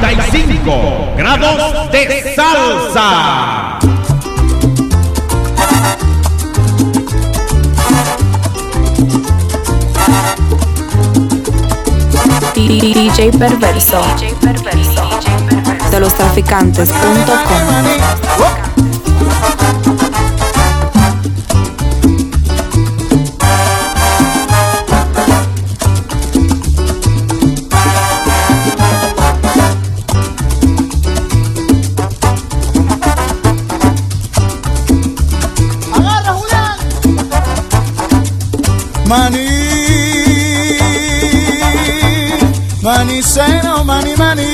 95 grados de salsa. DJ Perverso, DJ Perverso, de los traficantes.com. Maní, manicero, mani, maní.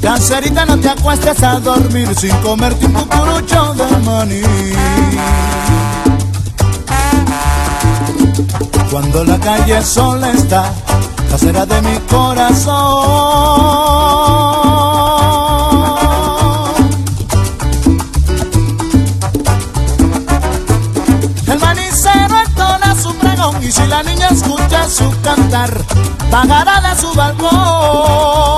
Cancerita, no te acuestes a dormir sin comerte un cucurucho de maní. Cuando la calle sola está, casera de mi corazón. Escucha su cantar, pagará de su balcón.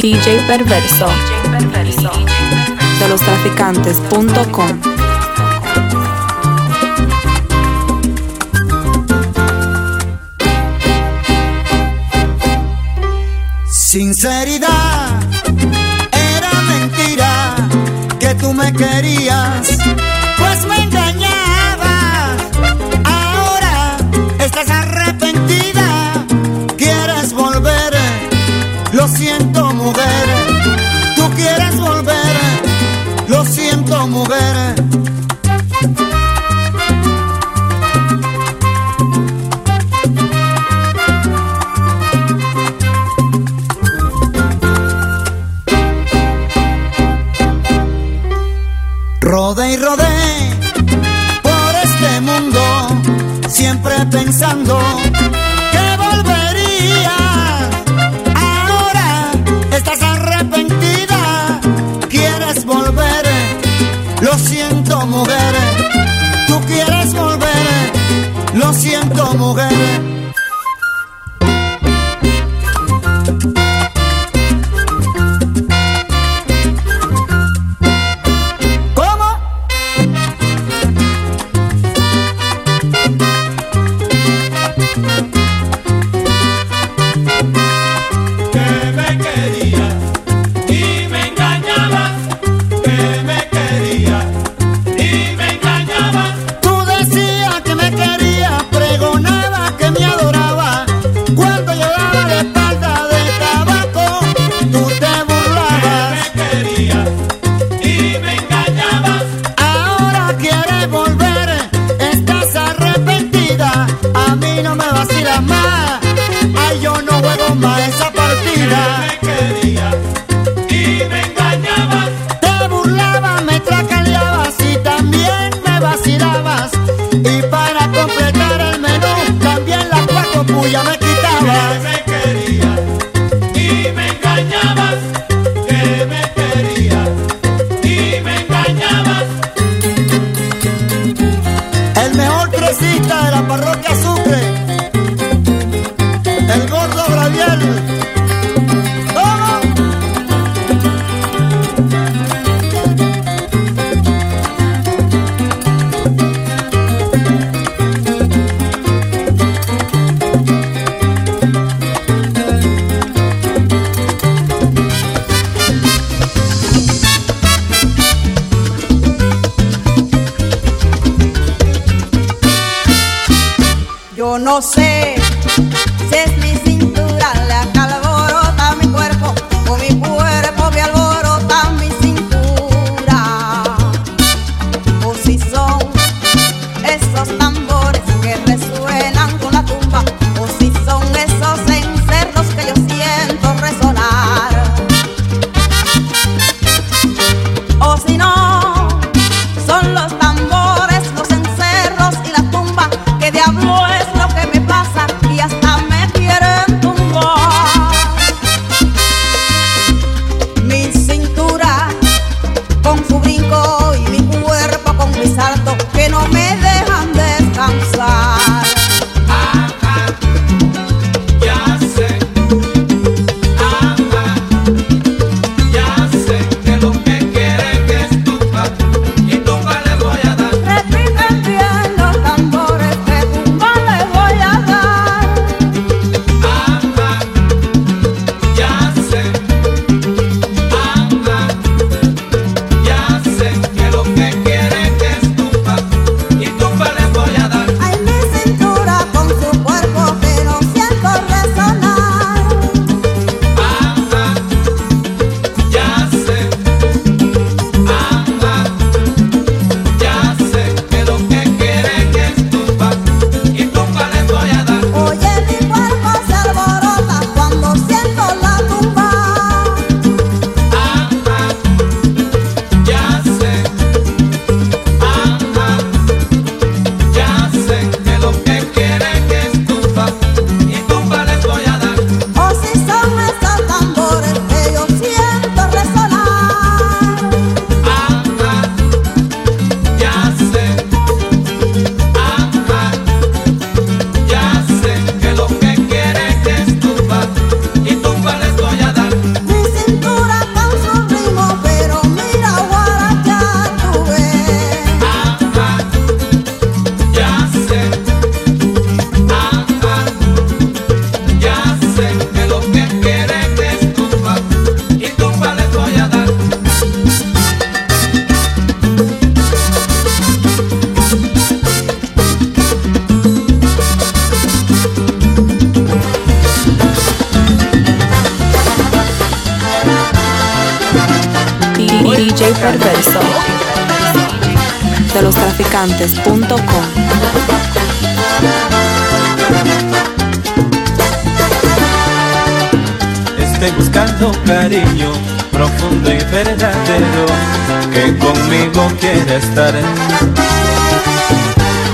DJ Perverso, de los traficantes.com. Sinceridad, era mentira que tú me querías, pensando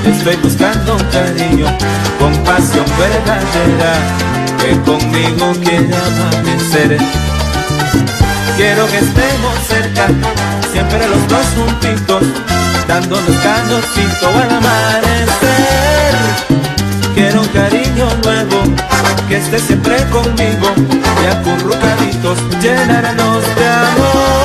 Estoy buscando un cariño, compasión verdadera, que conmigo quiera amanecer. Quiero que estemos cerca, siempre los dos juntitos, dándonos calorcito al amanecer. Quiero un cariño nuevo, que esté siempre conmigo, y acurrucaditos llenarnos de amor.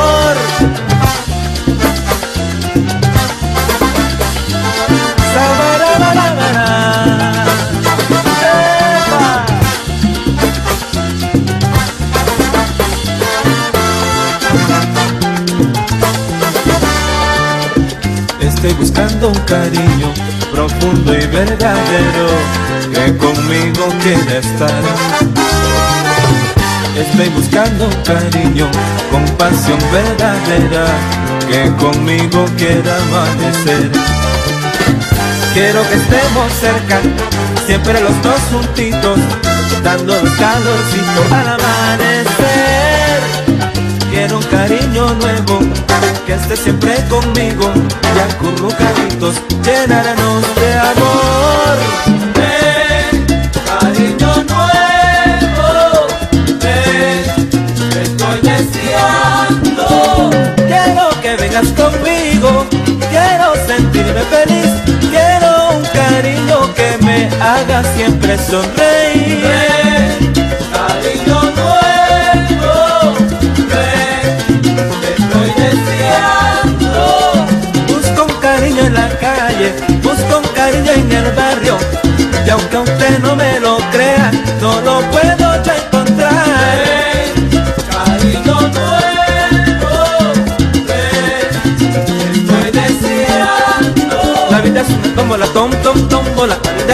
buscando un cariño profundo y verdadero que conmigo quiera estar. Estoy buscando cariño con pasión verdadera que conmigo quiera amanecer. Quiero que estemos cerca, siempre los dos juntitos, dando los a la mano quiero un cariño nuevo que esté siempre conmigo y acurrucaditos llenarnos de amor. Cariño nuevo, ven, estoy deseando. Quiero que vengas conmigo, quiero sentirme feliz, quiero un cariño que me haga siempre sonreír.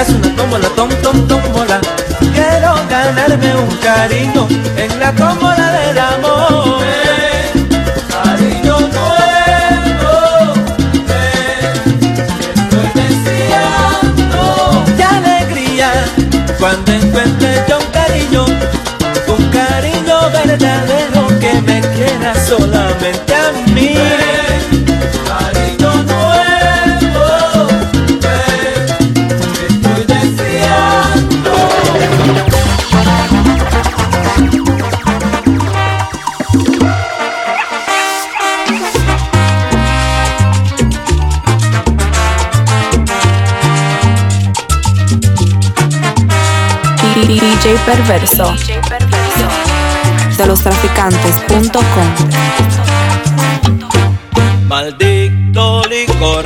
es una tómbola, tom, tom, tómbola. Quiero ganarme un cariño en la tómbola del amor. Cariño nuevo, estoy deseando y alegría Cuando encuentre yo un cariño, un cariño verdadero que me quiera sola. DJ Perverso de los traficantes.com. Maldito licor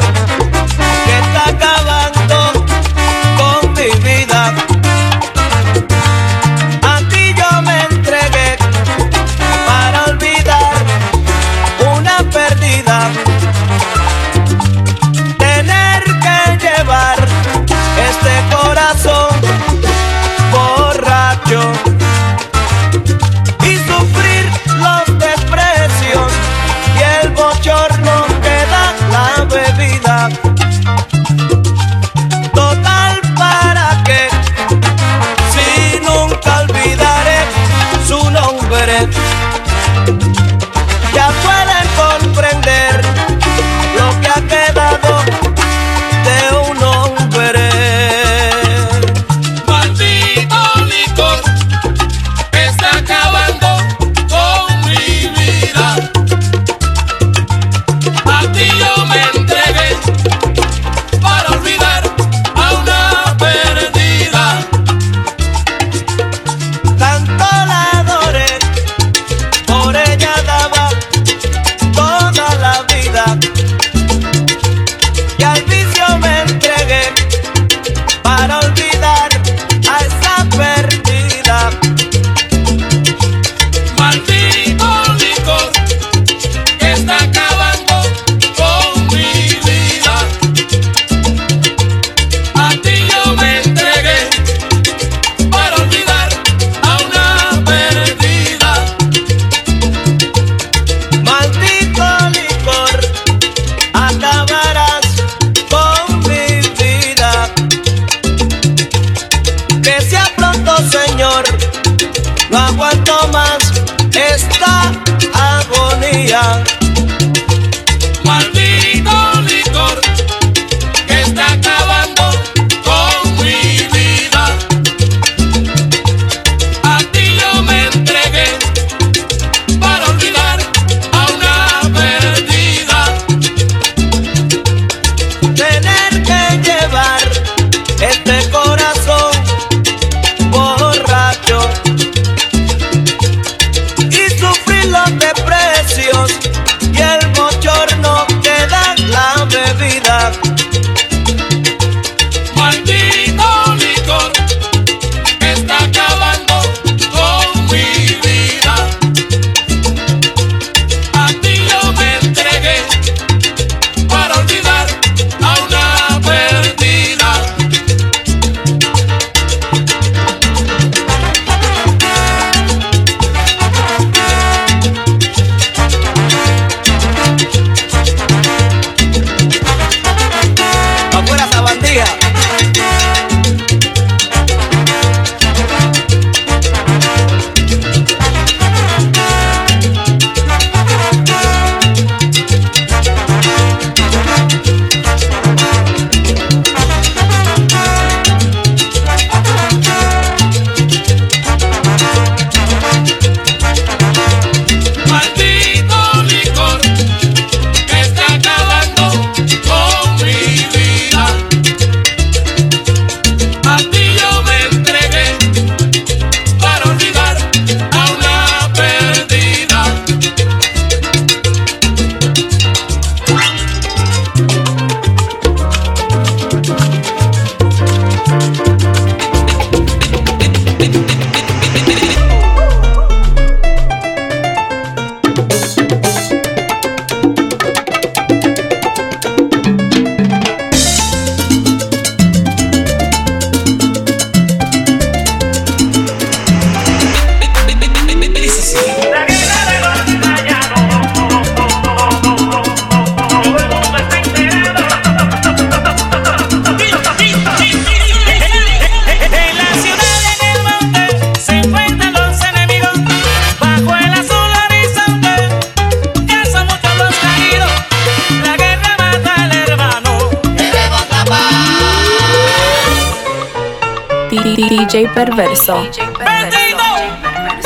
Perverso.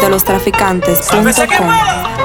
De los traficantes.com.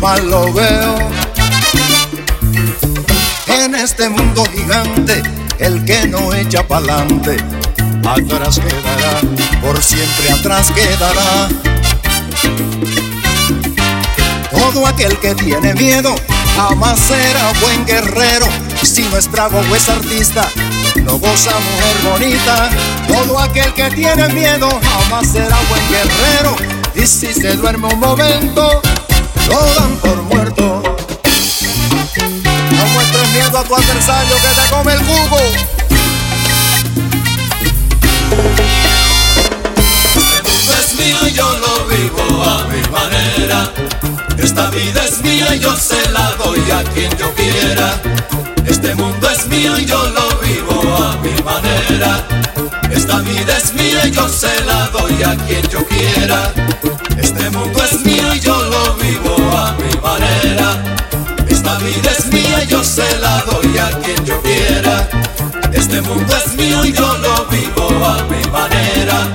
mal lo veo. En este mundo gigante, el que no echa pa'lante, atrás quedará, por siempre atrás quedará. Todo aquel que tiene miedo jamás será buen guerrero. Si no es bravo o es artista, no goza mujer bonita. Todo aquel que tiene miedo jamás será buen guerrero. Y si se duerme un momento, lo dan por muerto. No muestres miedo a tu adversario que te come el jugo. Este mundo es mío y yo lo vivo a mi manera. Esta vida es mía y yo se la doy a quien yo quiera. Este mundo es mío y yo lo vivo a mi manera. Esta vida es mía y yo se la doy a quien yo quiera. Este mundo es mío y yo lo vivo a mi manera. Esta vida es mía y yo se la doy a quien yo quiera. Este mundo es mío y yo lo vivo a mi manera.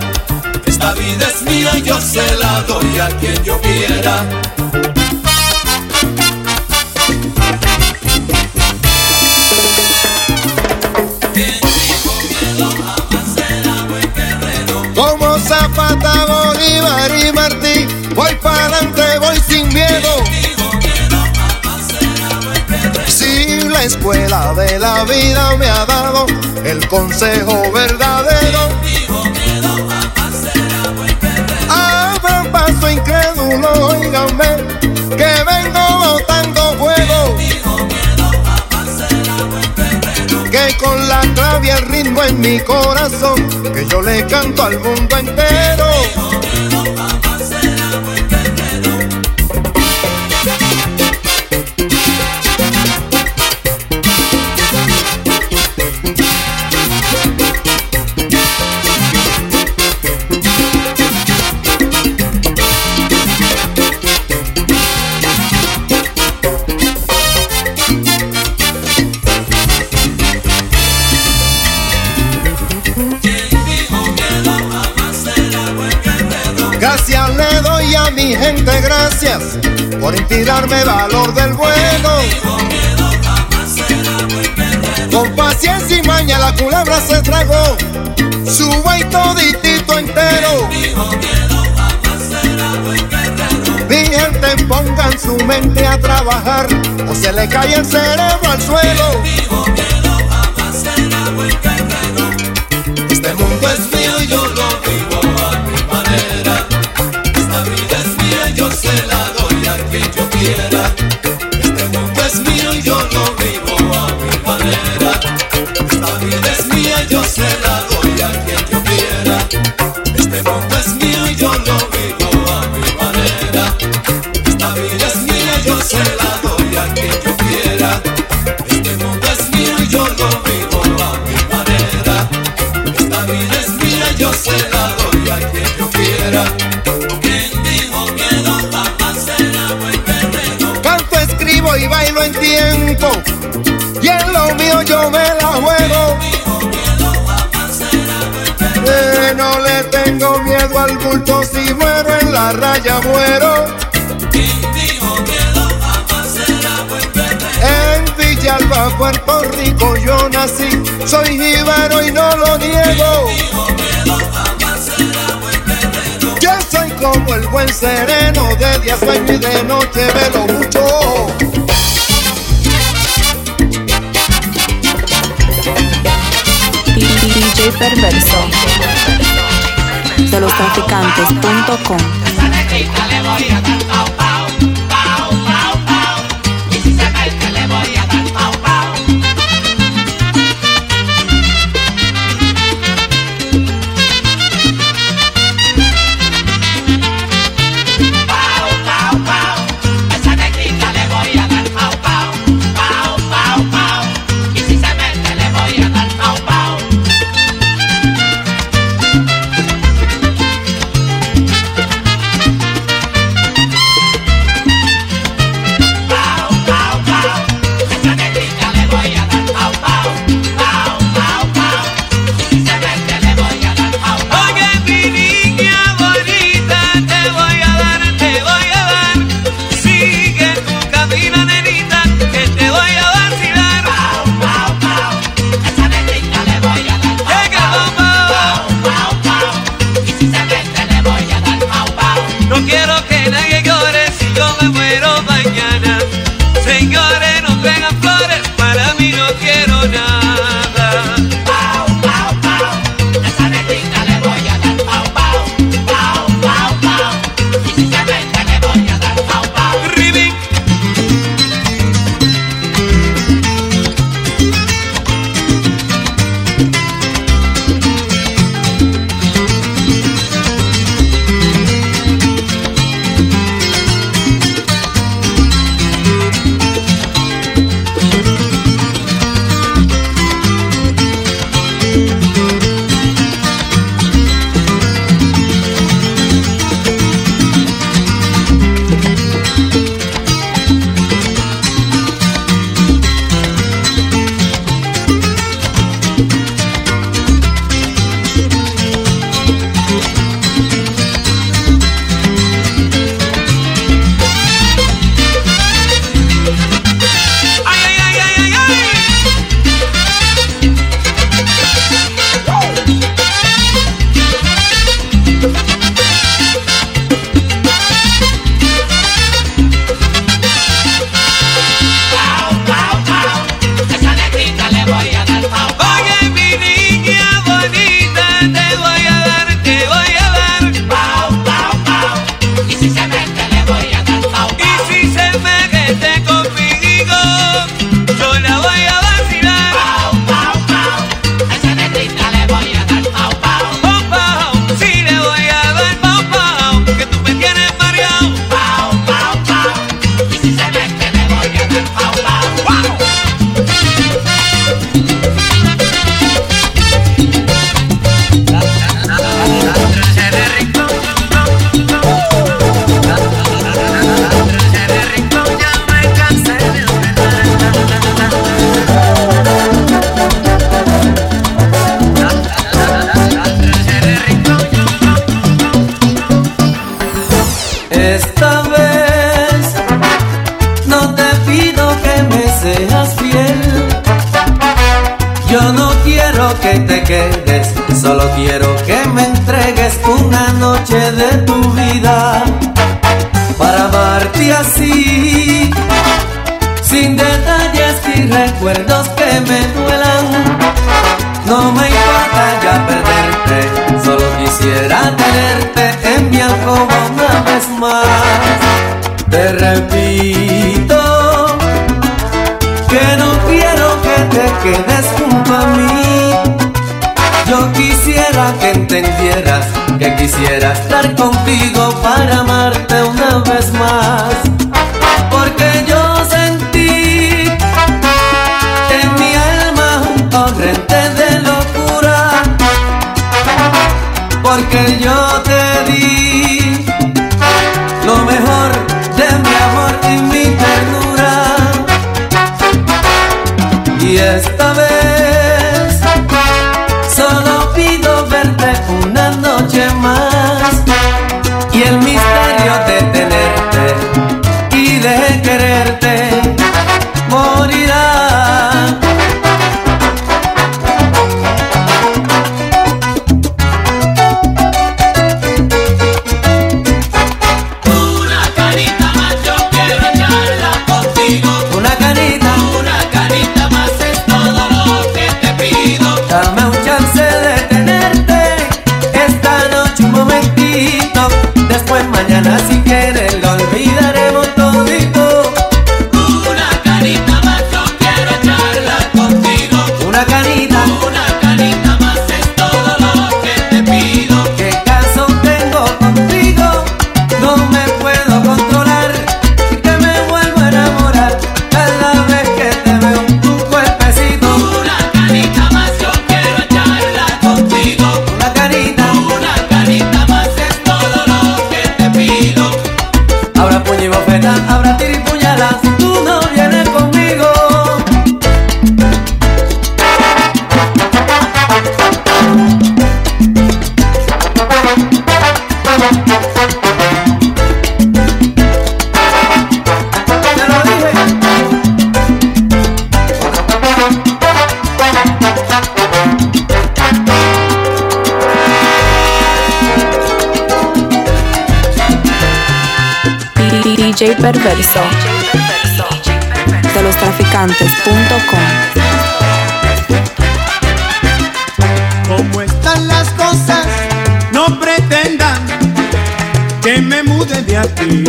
Esta vida es mía y yo se la doy a quien yo quiera. Zapata, Bolívar y Martí, voy para adelante, voy sin miedo. Si la escuela de la vida me ha dado el consejo verdadero. Abran paso incrédulo, oíganme, que vengo botando Que con la clave el ritmo en mi corazón, que yo le canto al mundo entero. gracias por inspirarme valor del bueno. Con paciencia y maña la culebra se tragó su buey toditito entero. Mi pongan su mente a trabajar o se le cae el cerebro al suelo. Este mundo es mío y yo lo miedo al bulto, si muero en la raya muero. En Villalba, Puerto Rico yo nací, soy jíbaro y no lo niego. Yo soy como el buen sereno, de día sueño y de noche velo mucho. DJ Perverso de los traficantes.com. Quisiera estar contigo para amarte una vez más. DJ Perverso de los traficantes.com. ¿Cómo están las cosas? No pretendan que me mude de aquí.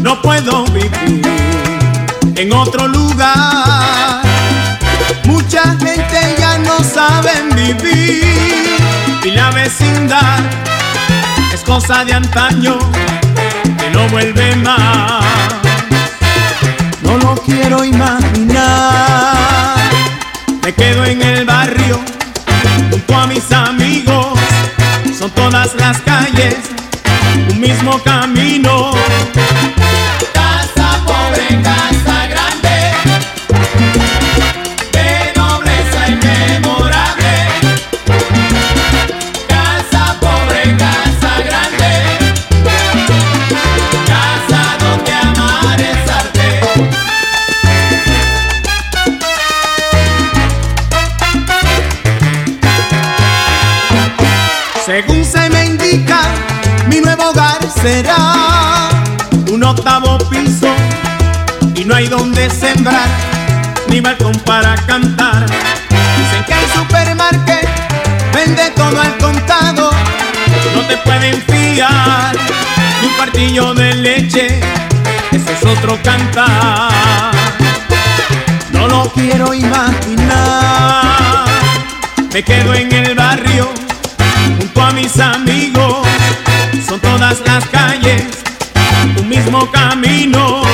No puedo vivir en otro lugar. Mucha gente ya no sabe vivir y la vecindad es cosa de antaño no vuelve más. No lo quiero imaginar. Me quedo en el barrio junto a mis amigos. Son todas las calles, un mismo camino nuevo hogar será un octavo piso y no hay donde sembrar ni balcón para cantar. Dicen que el supermarket vende todo al contado, no te pueden fiar ni un partillo de leche, ese es otro cantar. No lo quiero imaginar, me quedo en el barrio junto a mis amigos todas las calles, un mismo camino.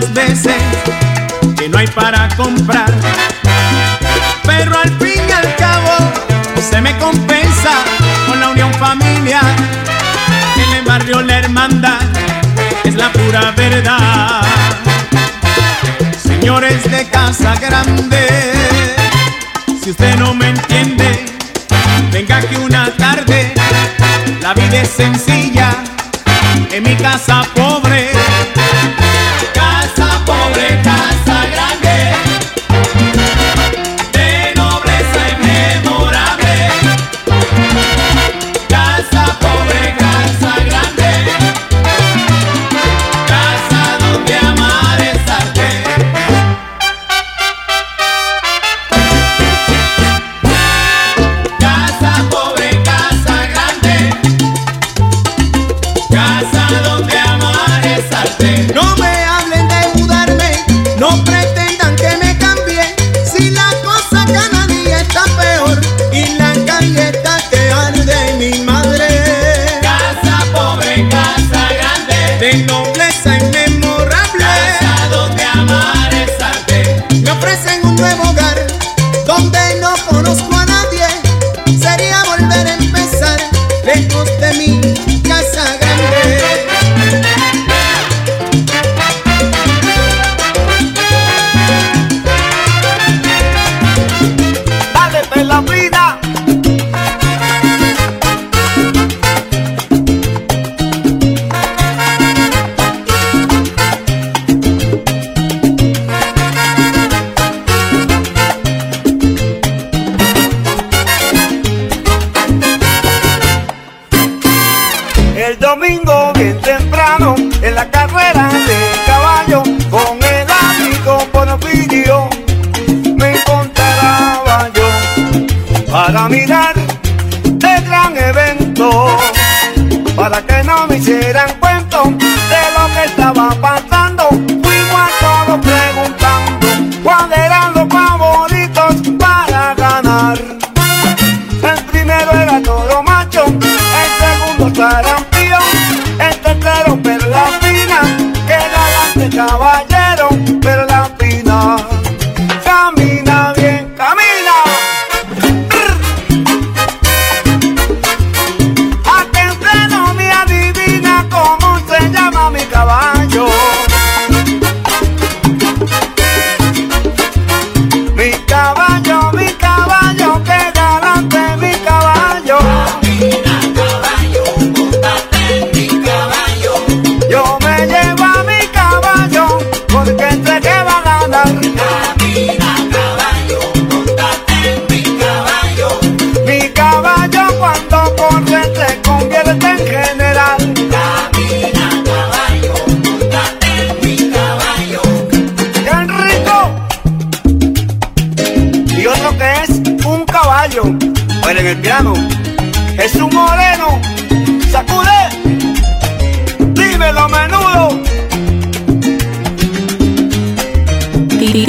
las veces que no hay para comprar. Pero al fin y al cabo se me compensa con la unión familiar. En el barrio la hermandad es la pura verdad. Señores de casa grande, si usted no me entiende, venga que una tarde la vida es sencilla en mi casa. Por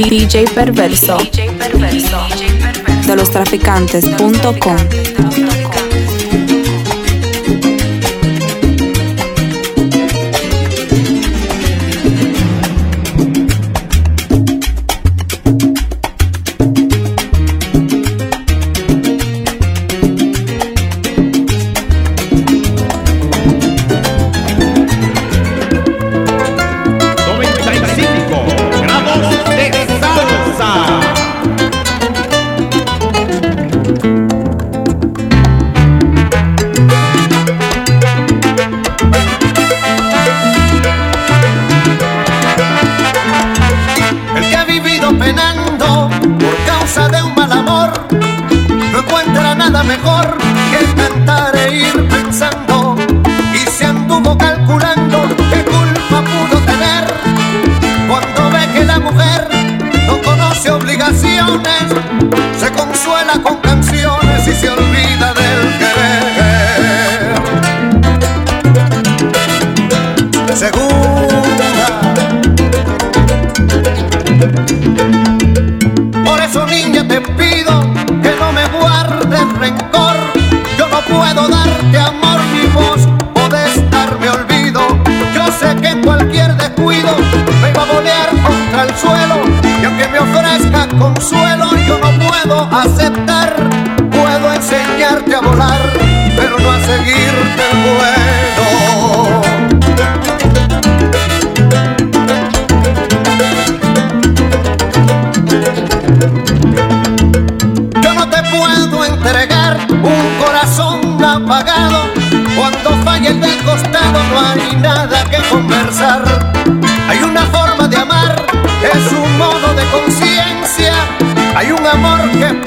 DJ Perverso. De los traficantes.com.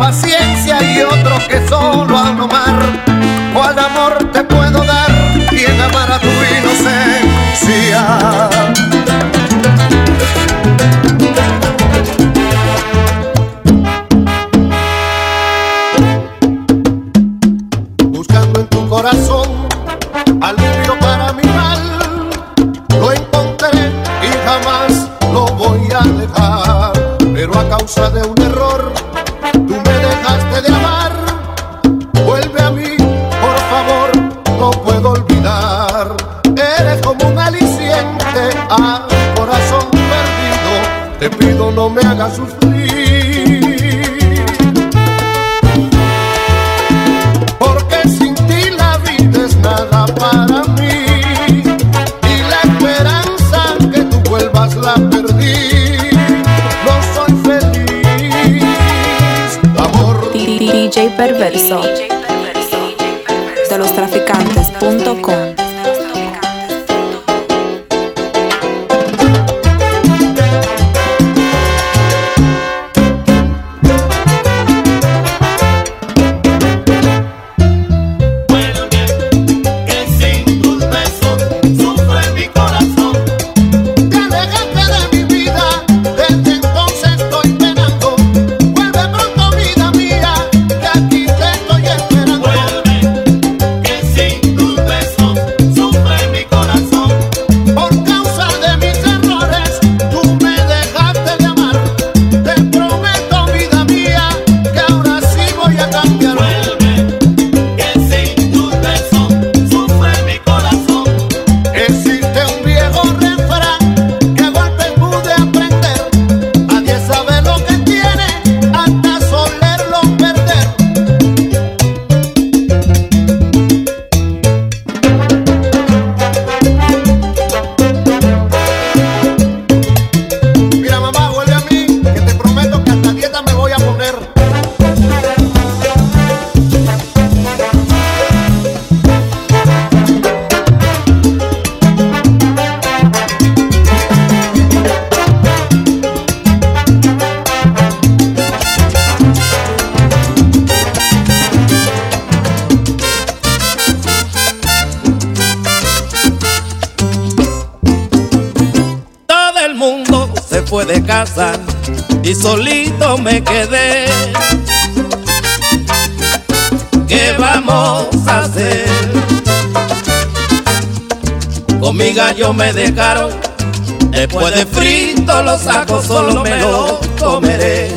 paciencia y otro olvidar. Eres como un aliciente a corazón perdido. Te pido no me hagas sufrir. Porque sin ti la vida es nada para mí. Y la esperanza que tú vuelvas la perdí. No soy feliz, amor. DJ Perverso de me quedé. ¿Qué vamos a hacer? Con mi gallo me dejaron. Después de frito los sacos solo me los comeré.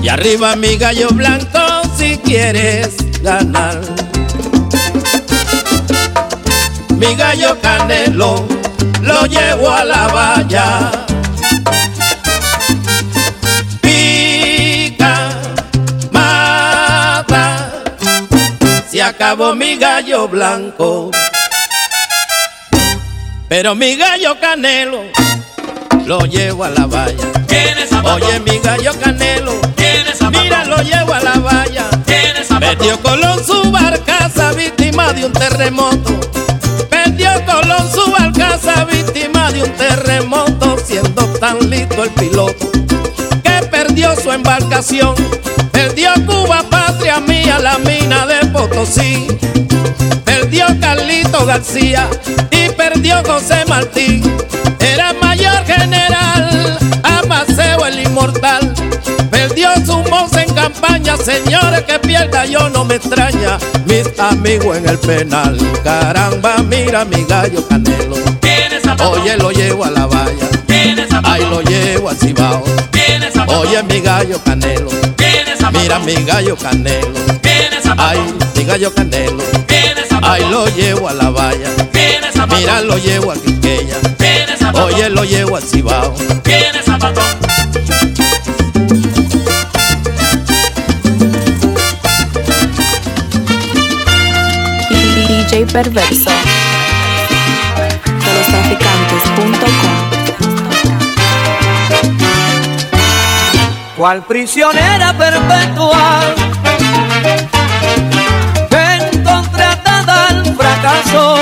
Y arriba mi gallo blanco si quieres ganar. Mi gallo canelo lo llevo a la valla. Pica, mata, se acabó mi gallo blanco. Pero mi gallo canelo lo llevo a la valla. Oye, mi gallo canelo, mira, lo llevo a la valla. Perdió Colón su barcaza, víctima de un terremoto. Barcaza, víctima de un terremoto, siendo tan listo el piloto que perdió su embarcación. Perdió Cuba, patria mía, la mina de Potosí. Perdió Carlito García y perdió José Martí. Era mayor general, Amaseo el inmortal. Perdió su voz en campaña, señores, que pierda yo no me extraña. Mis amigos en el penal, caramba, mira mi gallo canelo. Oye, lo llevo a la valla. Ahí lo llevo al cibao. Oye, mi gallo canelo. Mira mi gallo canelo. Ay, mi gallo canelo. Ay, lo llevo a la valla. Mira, lo llevo a Quiqueya. Oye, lo llevo al cibao. Perverso de lostraficantes.com cual prisionera perpetua. Encontré atada al fracaso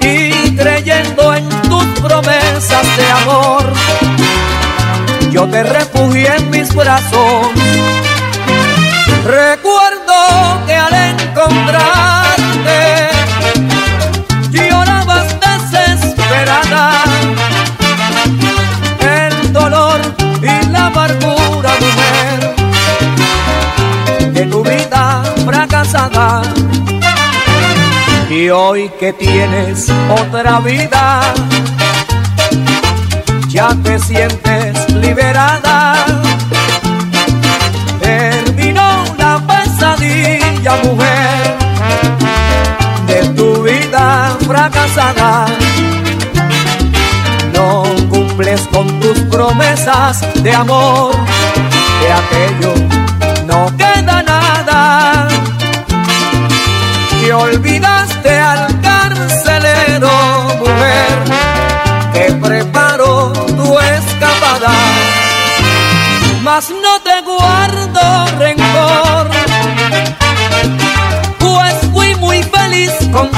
y creyendo en tus promesas de amor, yo te refugié en mis brazos. Recuerdo que al encontrarte Hoy que tienes otra vida, ya te sientes liberada. Terminó la pesadilla, mujer, de tu vida fracasada no cumples con tus promesas de amor, de aquello no queda nada. Y olvidaste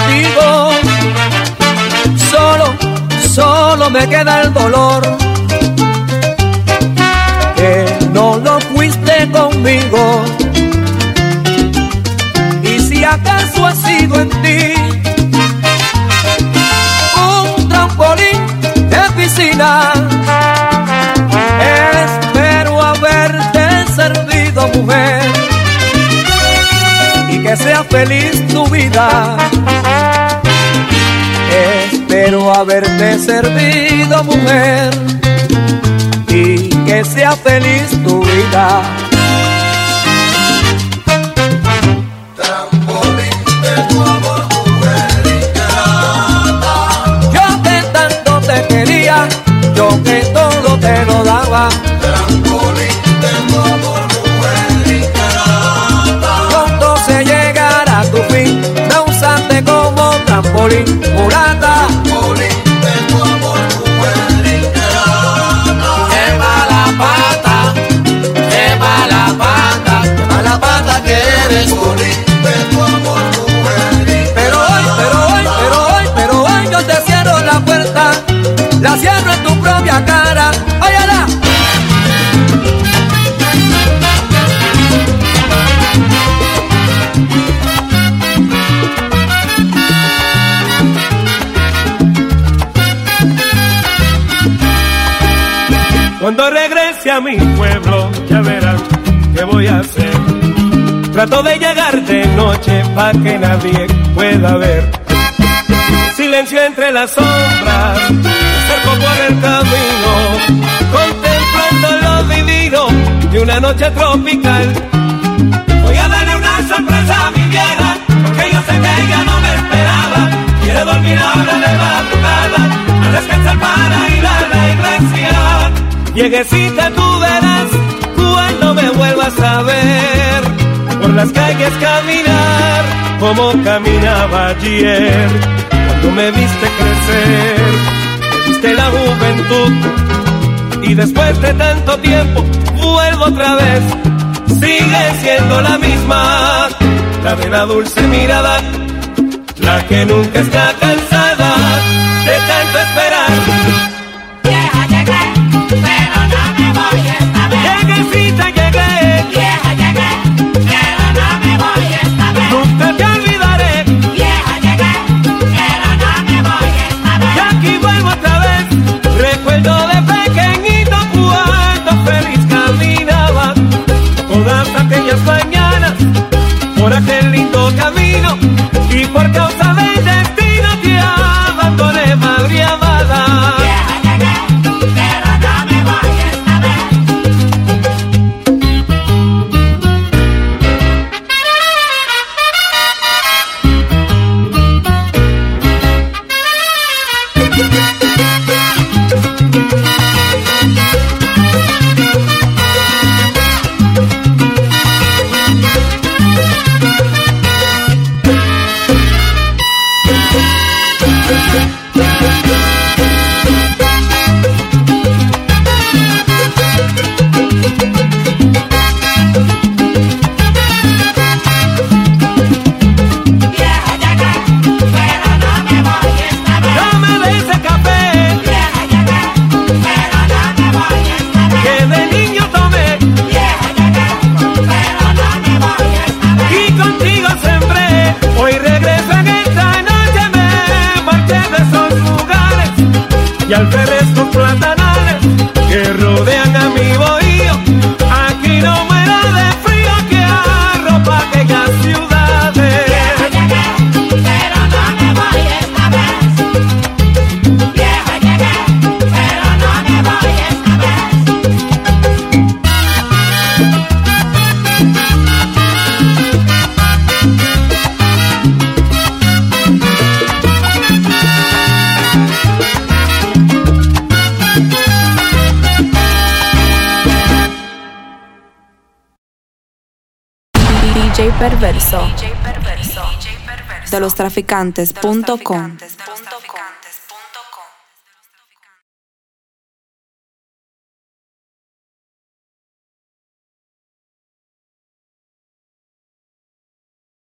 contigo. Solo solo me queda el dolor que no lo fuiste conmigo. Y si acaso ha sido en ti un trampolín de piscina, espero haberte servido, mujer, y que sea feliz tu vida. Espero haberte servido, mujer, y que sea feliz tu vida. Yo que tanto te quería, yo que todo te lo daba. Pronto se llegará a tu fin, usaste como trampolín, mulata. Qué mala pata, qué mala pata que eres Pero hoy, pero hoy, pero hoy, pero hoy yo te cierro la puerta, la cierro en tu propia cara. ¡Óyala! Cuando regrese a mi pueblo, voy a hacer. Trato de llegar de noche para que nadie pueda ver. Silencio entre las sombras, me acerco por el camino, contemplando lo vivido de una noche tropical. Voy a darle caminar como caminaba ayer. Cuando me viste crecer me viste la juventud. Y después de tanto tiempo vuelvo otra vez. Sigue siendo la misma. La de la dulce mirada la que nunca está cansada de mañanas Los traficantes.com.